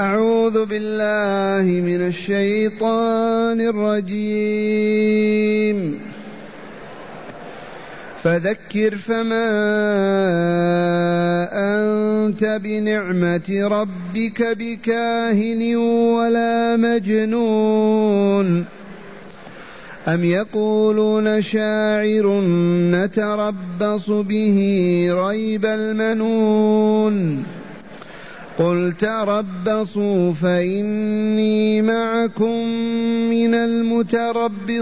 أعوذ بالله من الشيطان الرجيم. فذكر فما أنت بنعمة ربك بكاهن ولا مجنون. أم يقولون شاعر نتربص به ريب المنون. قل تربصوا فإني معكم من المتربصين.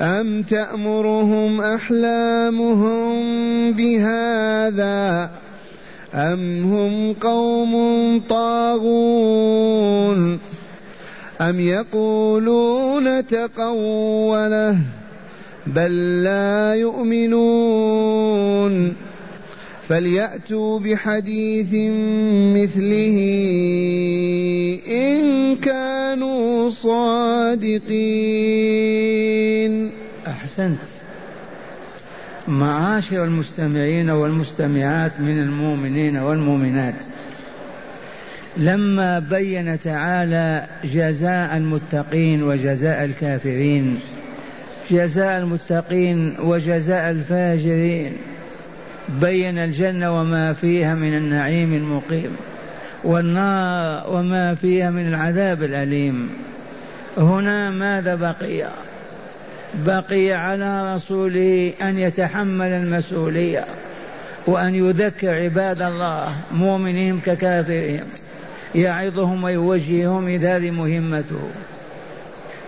أم تأمرهم أحلامهم بهذا؟ أم هم قوم طاغون؟ أم يقولون تقوله بل لا يؤمنون؟ فلياتوا بحديث مثله ان كانوا صادقين أحسنت. معاشر المستمعين والمستمعات من المؤمنين والمؤمنات لما بين تعالى جزاء المتقين وجزاء الكافرين جزاء المتقين وجزاء الفاجرين بين الجنة وما فيها من النعيم المقيم والنار وما فيها من العذاب الأليم. هنا ماذا بقي؟ بقي على رسوله أن يتحمل المسؤولية وأن يذكر عباد الله مؤمنهم ككافرهم يعظهم ويوجههم إذ هذه مهمته.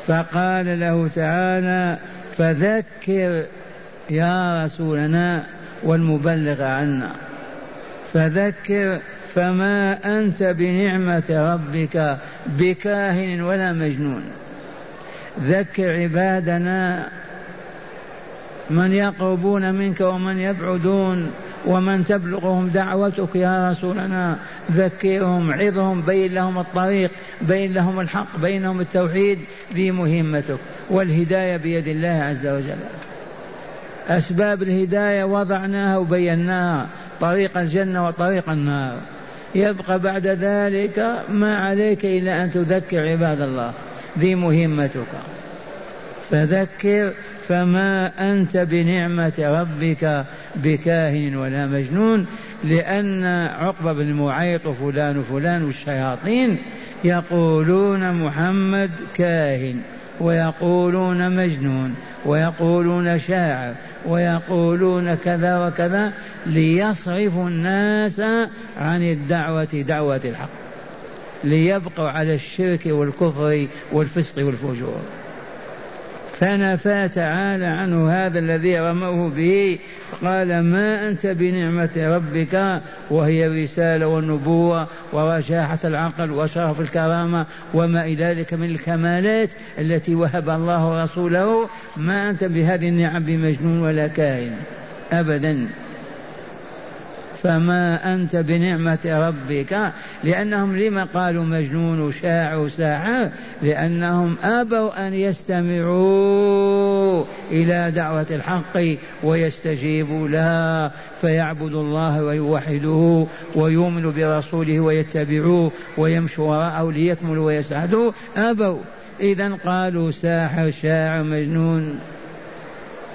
فقال له تعالى فذكر يا رسولنا والمبلغ عنا. فذكر فما أنت بنعمة ربك بكاهن ولا مجنون. ذكر عبادنا من يقربون منك ومن يبعدون ومن تبلغهم دعوتك يا رسولنا. ذكرهم عظهم بين لهم الطريق بين لهم الحق بينهم التوحيد. ذي مهمتك والهداية بيد الله عز وجل. أسباب الهداية وضعناها وبيناها طريق الجنة وطريق النار. يبقى بعد ذلك ما عليك إلا أن تذكر عباد الله ذي مهمتك. فذكر فما أنت بنعمة ربك بكاهن ولا مجنون لأن عقبة بن معيط وفلان وفلان والشياطين يقولون محمد كاهن ويقولون مجنون ويقولون شاعر ويقولون كذا وكذا ليصرفوا الناس عن الدعوة دعوة الحق. ليبقوا على الشرك والكفر والفسق والفجور. فنفى تعالى عنه هذا الذي رموه به قال ما أنت بنعمة ربك وهي الرسالة والنبوة ورشاحة العقل وشرف الكرامة وما إلى ذلك من الكمالات التي وهب الله رسوله ما أنت بهذه النعم بمجنون ولا كاهن. أبدا. فما أنت بنعمة ربك لأنهم لما قالوا مجنون وشاعر وساحر لأنهم أبوا أن يستمعوا إلى دعوة الحق ويستجيبوا لها فيعبدوا الله ويوحدوه ويؤمنوا برسوله ويتبعوه ويمشوا وراءه ليكملوا ويسعدوا. أبوا. إذا قالوا ساحر شاعر مجنون.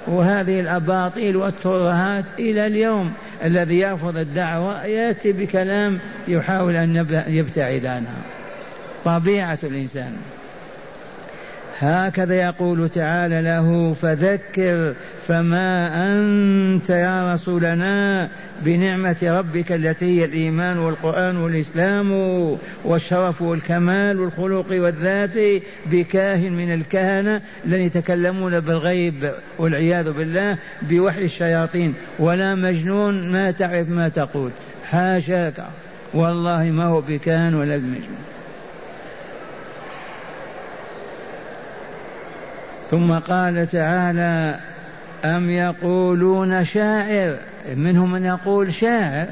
وهذه الأباطيل والترهات إلى اليوم. الذي يرفض الدعوة يأتي بكلام يحاول أن يبتعد عنها. طبيعة الإنسان. هكذا يقول تعالى له فذكر فما أنت يا رسولنا بنعمة ربك التي هي الإيمان والقرآن والإسلام والشرف والكمال والخلق والذات بكاهن من الكهنة الذين يتكلمون بالغيب والعياذ بالله بوحي الشياطين. ولا مجنون ما تعرف ما تقول. حاشاك. والله ما هو بكاهن ولا بمجنون. ثم قال تعالى أم يقولون شاعر؟ منهم من يقول شاعر.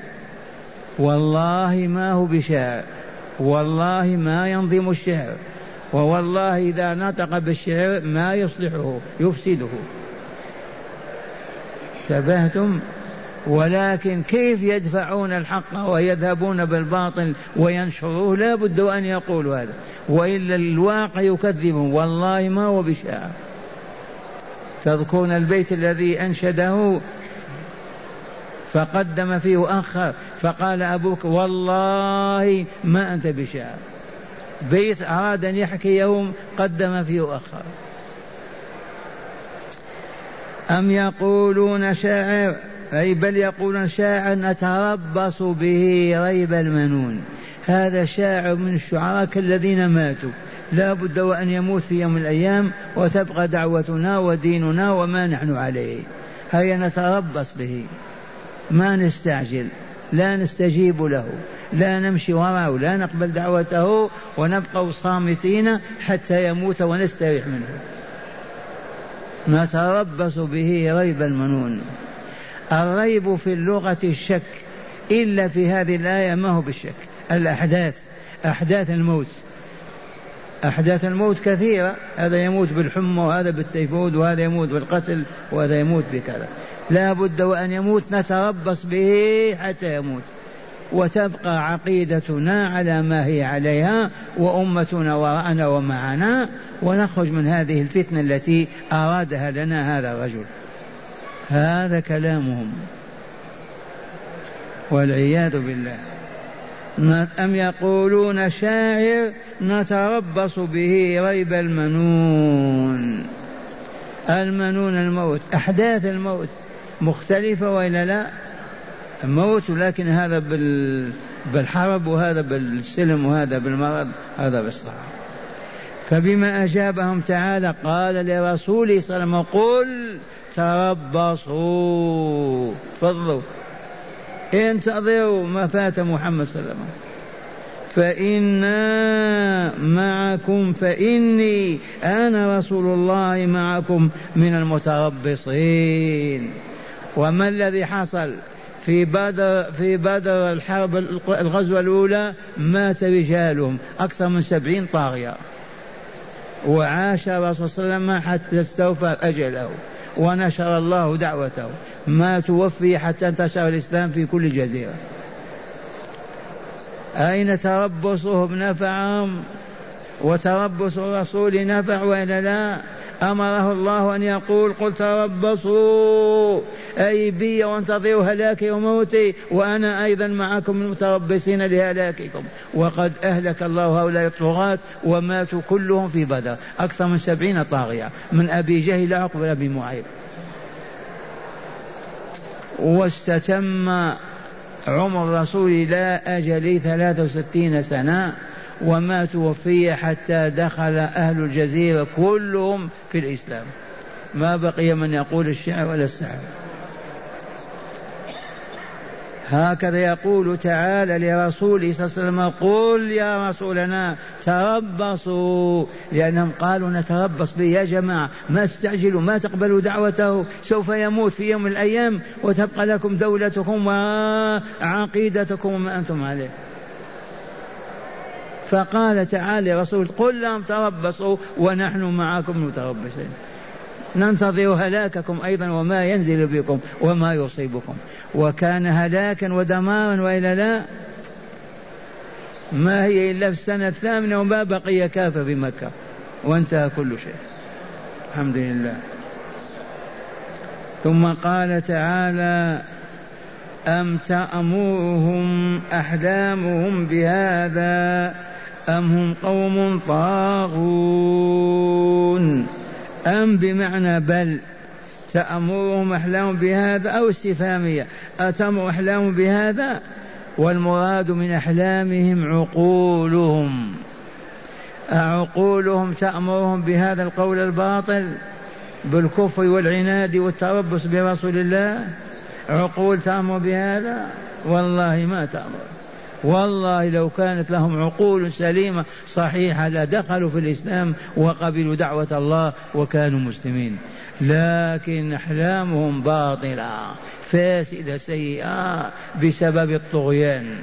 والله ما هو بشاعر. والله ما ينظم الشعر. ووالله إذا نطق بالشعر ما يصلحه يفسده. تبهتم ولكن كيف يدفعون الحق ويذهبون بالباطل وينشروه؟ لا بد أن يقولوا هذا. وإلا الواقع يكذبهم. والله ما هو بشاعر. تذكرون البيت الذي أنشده؟ فقدم فيه وأخر فقال أبوك والله ما أنت بشاعر. بيت أراد أن يحكي يوم قدم فيه وأخر أم يقولون شاعر؟ أي بل يقولون شاعر نتربص به ريب المنون. هذا شاعر من الشعراء كالذين ماتوا. لا بد وأن يموت في يوم من الأيام وتبقى دعوتنا وديننا وما نحن عليه. هيا نتربص به. ما نستعجل. لا نستجيب له. لا نمشي وراءه. لا نقبل دعوته ونبقى صامتين حتى يموت ونستريح منه. نتربص به ريب المنون. الريب في اللغة الشك. إلا في هذه الآية ما هو بالشك. الأحداث. أحداث الموت. أحداث الموت كثيرة. هذا يموت بالحمى وهذا بالتيفود وهذا يموت بالقتل وهذا يموت بكذا. لا بد وأن يموت نتربص به حتى يموت. وتبقى عقيدتنا على ما هي عليها وأمتنا وراءنا ومعنا. ونخرج من هذه الفتنة التي أرادها لنا هذا الرجل. هذا كلامهم. والعياذ بالله. أم يقولون شاعر نتربص به ريب المنون. المنون الموت أحداث الموت مختلفة وإلا لا؟ موت لكن هذا بال بالحرب وهذا بالسلم وهذا بالمرض هذا بالصحة فبما أجابهم تعالى قال لرسوله صلى الله عليه وسلم قل تربصوا فضلوا انتظروا ما فات محمد صلى الله عليه وسلم. فإنا معكم فإني أنا رسول الله معكم من المتربصين. وما الذي حصل؟ في بدر في بدر الحرب الغزوة الأولى مات رجالهم أكثر من سبعين طاغية. وعاش الرسول صلى الله عليه وسلم حتى استوفى أجله ونشر الله دعوته. ما توفي حتى انتشر الإسلام في كل جزيرة. أين تربصهم نفعهم وتربص الرسول نفع وإلا لا؟ أمره الله أن يقول قل تربصوا. أي بي وانتظروا هلاكي وموتي وأنا أيضا معكم المتربصين لهلاككم. وقد أهلك الله هؤلاء الطغاة وماتوا كلهم في بدر أكثر من سبعين طاغية. من أبي جهل عقب أبي معيط واستتم عمر رسول الله أجلي ثلاثة وستين سنة وما توفي حتى دخل أهل الجزيرة كلهم في الإسلام. ما بقي من يقول الشعر ولا السحر. هكذا يقول تعالى لرسوله صلى الله عليه وسلم قل يا رسولنا تربصوا. لأنهم قالوا نتربص به يا جماعة ما استعجلوا ما تقبلوا دعوته سوف يموت في يوم من الأيام وتبقى لكم دولتكم وعقيدتكم وما أنتم عليه. فقال تعالى رسول قل لهم تربصوا ونحن معكم متربصين. ننتظر هلاككم أيضا وما ينزل بكم وما يصيبكم. وكان هلاكا ودمارا وإلا لا ما هي إلا في السنة الثامنة وما بقي كافة في مكة. وانتهى كل شيء. الحمد لله. ثم قال تعالى أم تأمرهم أحلامهم بهذا أم هم قوم طاغون؟ أم بمعنى بل تأمرهم أحلام بهذا أو استفهامية. أتمر أحلام بهذا؟ والمراد من أحلامهم عقولهم. أعقولهم تأمرهم بهذا القول الباطل بالكفر والعناد والتربص برسول الله؟ عقول تأمر بهذا؟ والله ما تأمر. والله لو كانت لهم عقول سليمة صحيحة لدخلوا في الإسلام وقبلوا دعوة الله وكانوا مسلمين. لكن أحلامهم باطلة فاسدة سيئة بسبب الطغيان.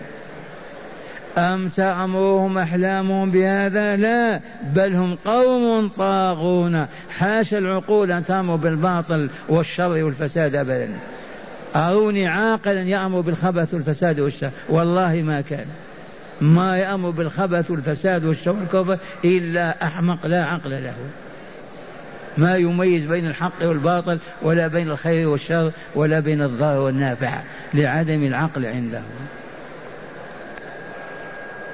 أم تأمرهم أحلامهم بهذا؟ لا بل هم قوم طاغون. حاشا العقول أن تأمر بالباطل والشر والفساد أبدا. أروني عاقلا يأمر بالخبث والفساد والشر. والله ما كان. ما يأمر بالخبث والفساد والشر والكفر إلا أحمق لا عقل له. ما يميز بين الحق والباطل ولا بين الخير والشر ولا بين الضار والنافع لعدم العقل عنده.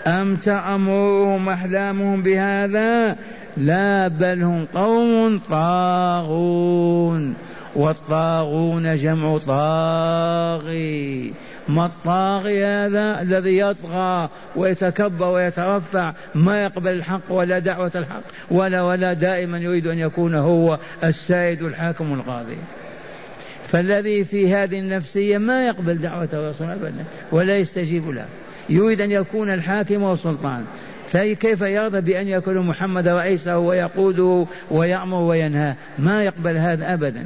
أم تأمرهم أحلامهم بهذا؟ لا بل هم قوم طاغون والطاغون جمع طاغي. ما الطاغي هذا الذي يطغى ويتكبر ويترفع ما يقبل الحق ولا دعوة الحق ولا ولا دائما يريد أن يكون هو السيد الحاكم القاضي. فالذي في هذه النفسية ما يقبل دعوة الرسول أبدا ولا يستجيب له. يريد أن يكون الحاكم والسلطان. فكيف يرضى بأن يكون محمد رئيسه ويقوده ويأمر وينهى؟ ما يقبل هذا أبدا.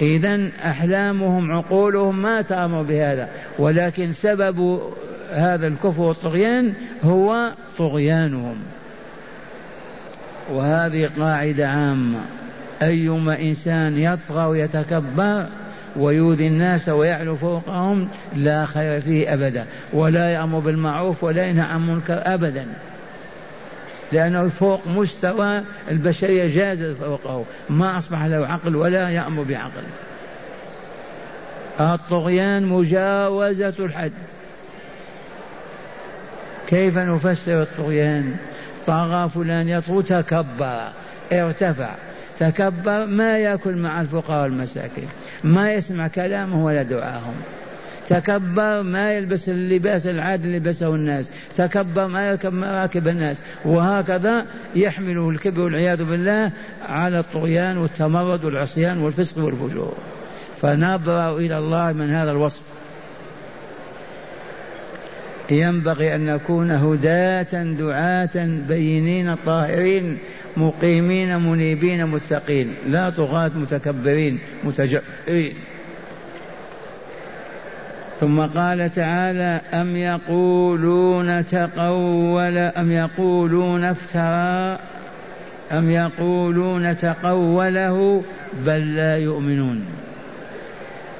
إذا أحلامهم عقولهم ما تأمر بهذا ولكن سبب هذا الكفر والطغيان هو طغيانهم. وهذه قاعدة عامة. أيما إنسان يطغى ويتكبر ويؤذي الناس ويعلو فوقهم لا خير فيه أبدا ولا يأمر بالمعروف ولا ينهى عن منكر أبدا. لأنه فوق مستوى البشرية جازت فوقه. ما أصبح له عقل ولا يأمر بعقل. الطغيان مجاوزة الحد. كيف نفسر الطغيان؟ طغى فلان يطغى تكبر. ارتفع. تكبر ما يأكل مع الفقراء والمساكين. ما يسمع كلامه ولا دعاهم. تكبر ما يلبس اللباس العادي اللي لبسه الناس تكبر ما يركب مراكب الناس وهكذا يحمله الكبر والعياذ بالله على الطغيان والتمرد والعصيان والفسق والفجور. فنبرأ إلى الله من هذا الوصف. ينبغي أن نكون هداة دعاة بينين طاهرين مقيمين منيبين متقين. لا طغاة متكبرين متجبرين ثم قال تعالى أم يقولون تقول أم يقولون افترى أم يقولون تقوله بل لا يؤمنون.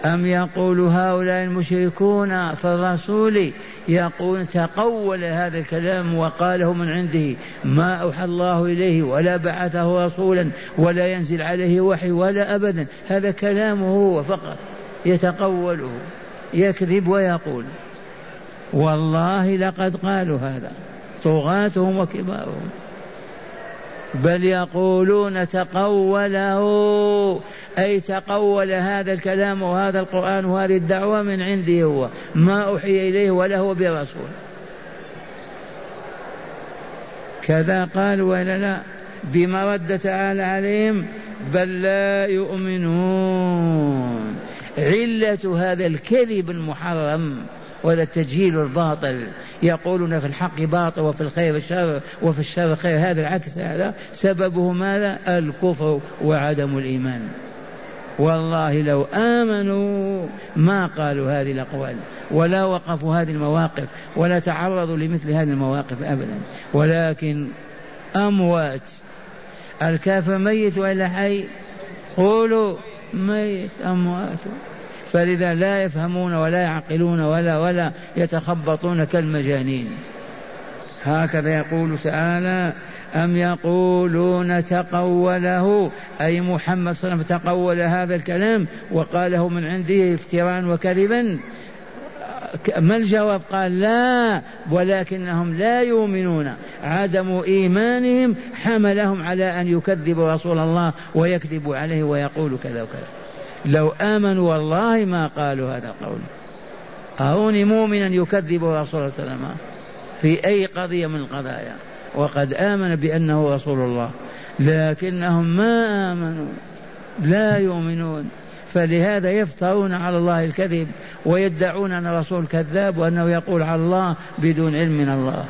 أم يقول هؤلاء المشركون فالرسول يقول تقول هذا الكلام وقاله من عنده ما أوحى الله إليه ولا بعثه رسولا ولا ينزل عليه وحي ولا أبدا. هذا كلامه هو فقط يتقوله. يكذب ويقول والله لقد قالوا هذا طغاتهم وكبارهم بل يقولون تقوله أي تقول هذا الكلام وهذا القرآن وهذه الدعوة من عنده هو ما أوحي إليه ولا هو برسول. كذا قال ولا لا بما رد تعالى عليهم بل لا يؤمنون. علة هذا الكذب المحرم وهذا التجهيل الباطل. يقولون في الحق باطل وفي الخير شر وفي الشر خير. هذا العكس هذا. سببه ماذا؟ الكفر وعدم الإيمان. والله لو آمنوا ما قالوا هذه الأقوال ولا وقفوا هذه المواقف ولا تعرضوا لمثل هذه المواقف أبدا. ولكن أموات الكافر ميت ولا حي؟ قولوا ميت أموات فلذا لا يفهمون ولا يعقلون ولا ولا يتخبطون كالمجانين. هكذا يقول تعالى أم يقولون تقوله؟ أي محمد صلى الله عليه وسلم تقول هذا الكلام وقاله من عنده افتراء وكذبا. ما الجواب؟ قال لا ولكنهم لا يؤمنون. عدم إيمانهم حملهم على أن يكذبوا رسول الله ويكذبوا عليه ويقولوا كذا وكذا. لو آمنوا والله ما قالوا هذا القول أروني مؤمنا يكذب رسول الله صلى الله عليه وسلم. في أي قضية من القضايا. وقد آمن بأنه رسول الله. لكنهم ما آمنوا. لا يؤمنون. فلهذا يفترون على الله الكذب ويدعون أن الرسول كذاب وأنه يقول على الله بدون علم من الله.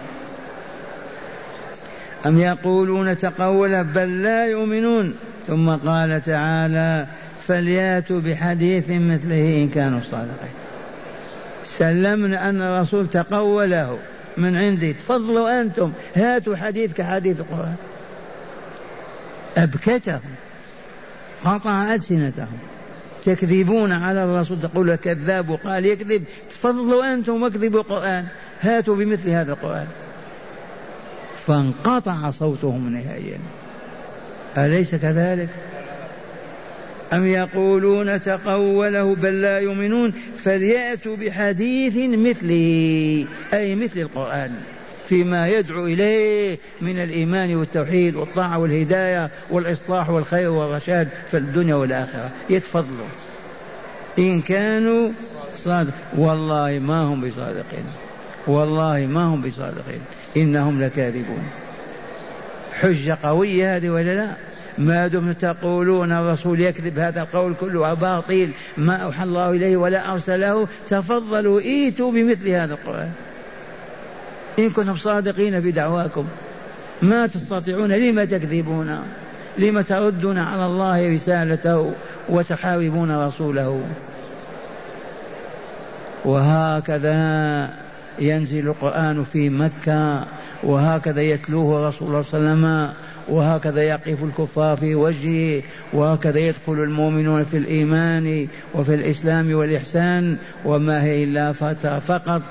أم يقولون تقول بل لا يؤمنون؟ ثم قال تعالى فلياتوا بحديث مثله إن كانوا صادقين. سلمنا أن الرسول تقوله من عندي. تفضلوا أنتم هاتوا حديث كحديث القرآن. أبكتهم قطع ألسنتهم. تكذبون على الرسول تقول كذاب وقال يكذب. تفضلوا أنتم واكذبوا القرآن هاتوا بمثل هذا القرآن. فانقطع صوتهم نهائيا. أليس كذلك؟ أم يقولون تقوله بل لا يؤمنون؟ فليأتوا بحديث مثله أي مثل القرآن. فيما يدعو إليه من الإيمان والتوحيد والطاعة والهداية والإصلاح والخير والرشاد في الدنيا والآخرة. يتفضلوا. إن كانوا صادق والله ما هم بصادقين. والله ما هم بصادقين. إنهم لكاذبون. حجة قوية هذه ولا لا؟ ما دمتم تقولون الرسول يكذب هذا القول كله باطل ما أوحى الله إليه ولا أرسله. تفضلوا إيتوا بمثل هذا القرآن. إن كنتم صادقين في دعواكم ما تستطيعون لم تكذبون؟ لم تردون على الله رسالته وتحاربون رسوله؟ وهكذا ينزل القرآن في مكة وهكذا يتلوه رسول الله صلى الله عليه وسلم وهكذا يقف الكفار في وجهه وهكذا يدخل المؤمنون في الإيمان وفي الإسلام والإحسان وما هي إلا فترة فقط.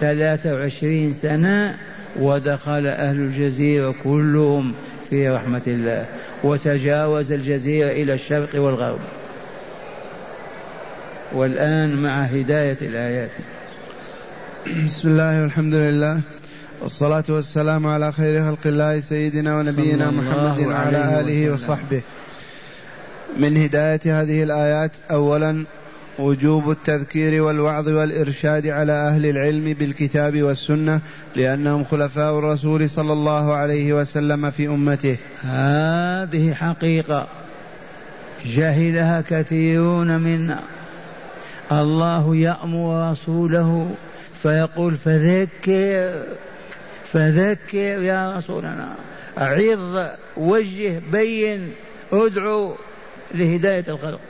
ثلاثة وعشرين سنة ودخل أهل الجزيرة كلهم في رحمة الله. وتجاوز الجزيرة إلى الشرق والغرب. والآن مع هداية الآيات. بسم الله والحمد لله. والصلاة والسلام على خير خلق الله سيدنا ونبينا محمد وعلى آله وصحبه. من هداية هذه الآيات أولا وجوب التذكير والوعظ والإرشاد على أهل العلم بالكتاب والسنة لأنهم خلفاء الرسول صلى الله عليه وسلم في أمته. هذه حقيقة جهلها كثيرون منا. الله يأمر رسوله فيقول فذكر فذكر يا رسولنا. عظ وجه بين ادعو لهداية الخلق.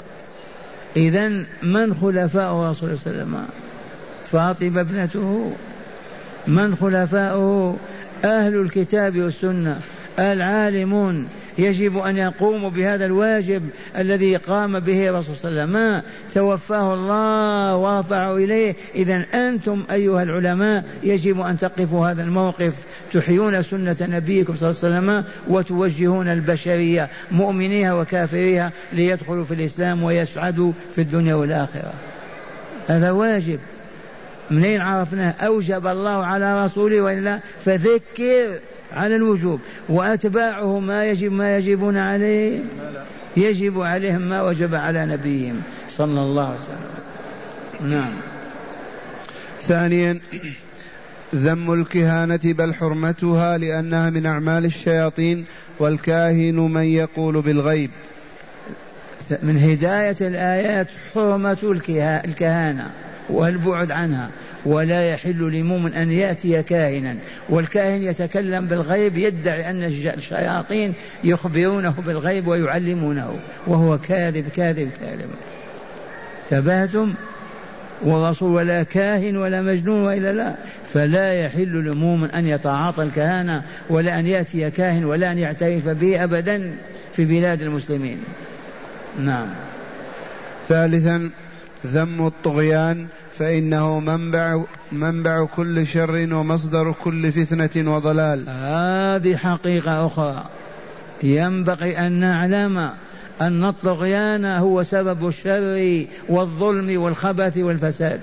إذا من خلفاء رسول الله صلى الله عليه وسلم؟ فاطمة ابنته. من خلفاؤه أهل الكتاب والسنة العالمون يجب أن يقوموا بهذا الواجب الذي قام به صلى الله عليه وسلم. توفاه الله ورفعه إليه. إذا أنتم أيها العلماء يجب أن تقفوا هذا الموقف. تحيون سنة نبيكم صلى الله عليه وسلم وتوجهون البشرية مؤمنيها وكافريها ليدخلوا في الإسلام ويسعدوا في الدنيا والآخرة. هذا واجب. منين عرفناه؟ أوجب الله على رسوله وإلا فذكر على الوجوب. وأتباعه ما يجب ما يجبون عليه. يجب عليهم ما وجب على نبيهم صلى الله عليه وسلم. نعم. ثانيا ذم الكهانة بل حرمتها لأنها من أعمال الشياطين والكاهن من يقول بالغيب. من هداية الآيات حرمة الكهانة والبعد عنها ولا يحل لمؤمن أن يأتي كاهنا. والكاهن يتكلم بالغيب يدعي أن الشياطين يخبرونه بالغيب ويعلمونه وهو كاذب كاذب كاذب. تبهتم والرسول ولا كاهن ولا مجنون وإلا لا. فلا يحل لمؤمن أن يتعاطى الكهانة ولا أن يأتي كاهن ولا أن يعترف به ابدا في بلاد المسلمين. نعم. ثالثا ذم الطغيان فإنه منبع منبع كل شر ومصدر كل فتنة وضلال. هذه حقيقة أخرى. ينبغي أن نعلم أن الطغيان هو سبب الشر والظلم والخبث والفساد.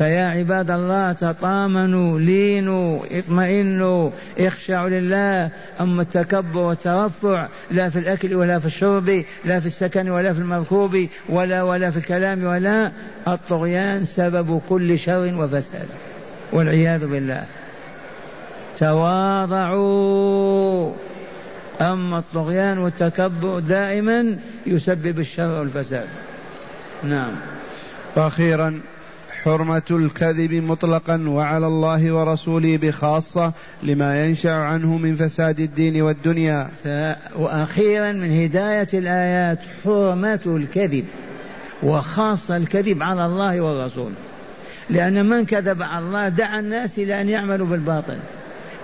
فيا عباد الله تطامنوا لينوا اطمئنوا اخشعوا لله. أما التكبر والترفع لا في الأكل ولا في الشرب لا في السكن ولا في المركوب ولا ولا في الكلام ولا. الطغيان سبب كل شر وفساد. والعياذ بالله. تواضعوا. أما الطغيان والتكبر دائما يسبب الشر والفساد. نعم. وأخيرا حرمة الكذب مطلقا وعلى الله ورسوله بخاصة لما ينشأ عنه من فساد الدين والدنيا. وأخيرا من هداية الآيات حرمة الكذب وخاصة الكذب على الله والرسول. لأن من كذب على الله دعا الناس إلى أن يعملوا بالباطل.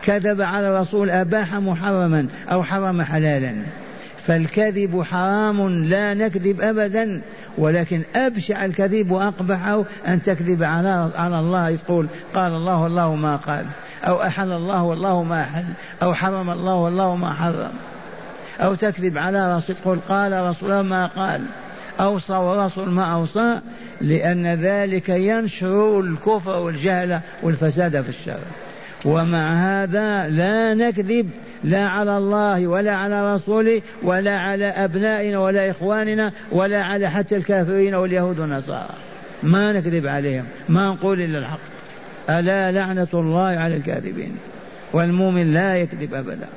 كذب على الرسول أباح محرما أو حرم حلالا. فالكذب حرام لا نكذب أبدا. ولكن أبشع الكذب وأقبحه أن تكذب على على الله. تقول قال الله والله ما قال. أو أحل الله والله ما أحل. أو حرم الله والله ما حرم. أو تكذب على رسول تقول قال رسول ما قال. أوصى ورسول ما أوصى. لأن ذلك ينشر الكفر والجهل والفساد في الشر ومع هذا لا نكذب لا على الله ولا على رسوله ولا على أبنائنا ولا إخواننا ولا على حتى الكافرين واليهود والنصارى. ما نكذب عليهم ما نقول إلا الحق. ألا لعنة الله على الكاذبين. والمؤمن لا يكذب أبدا.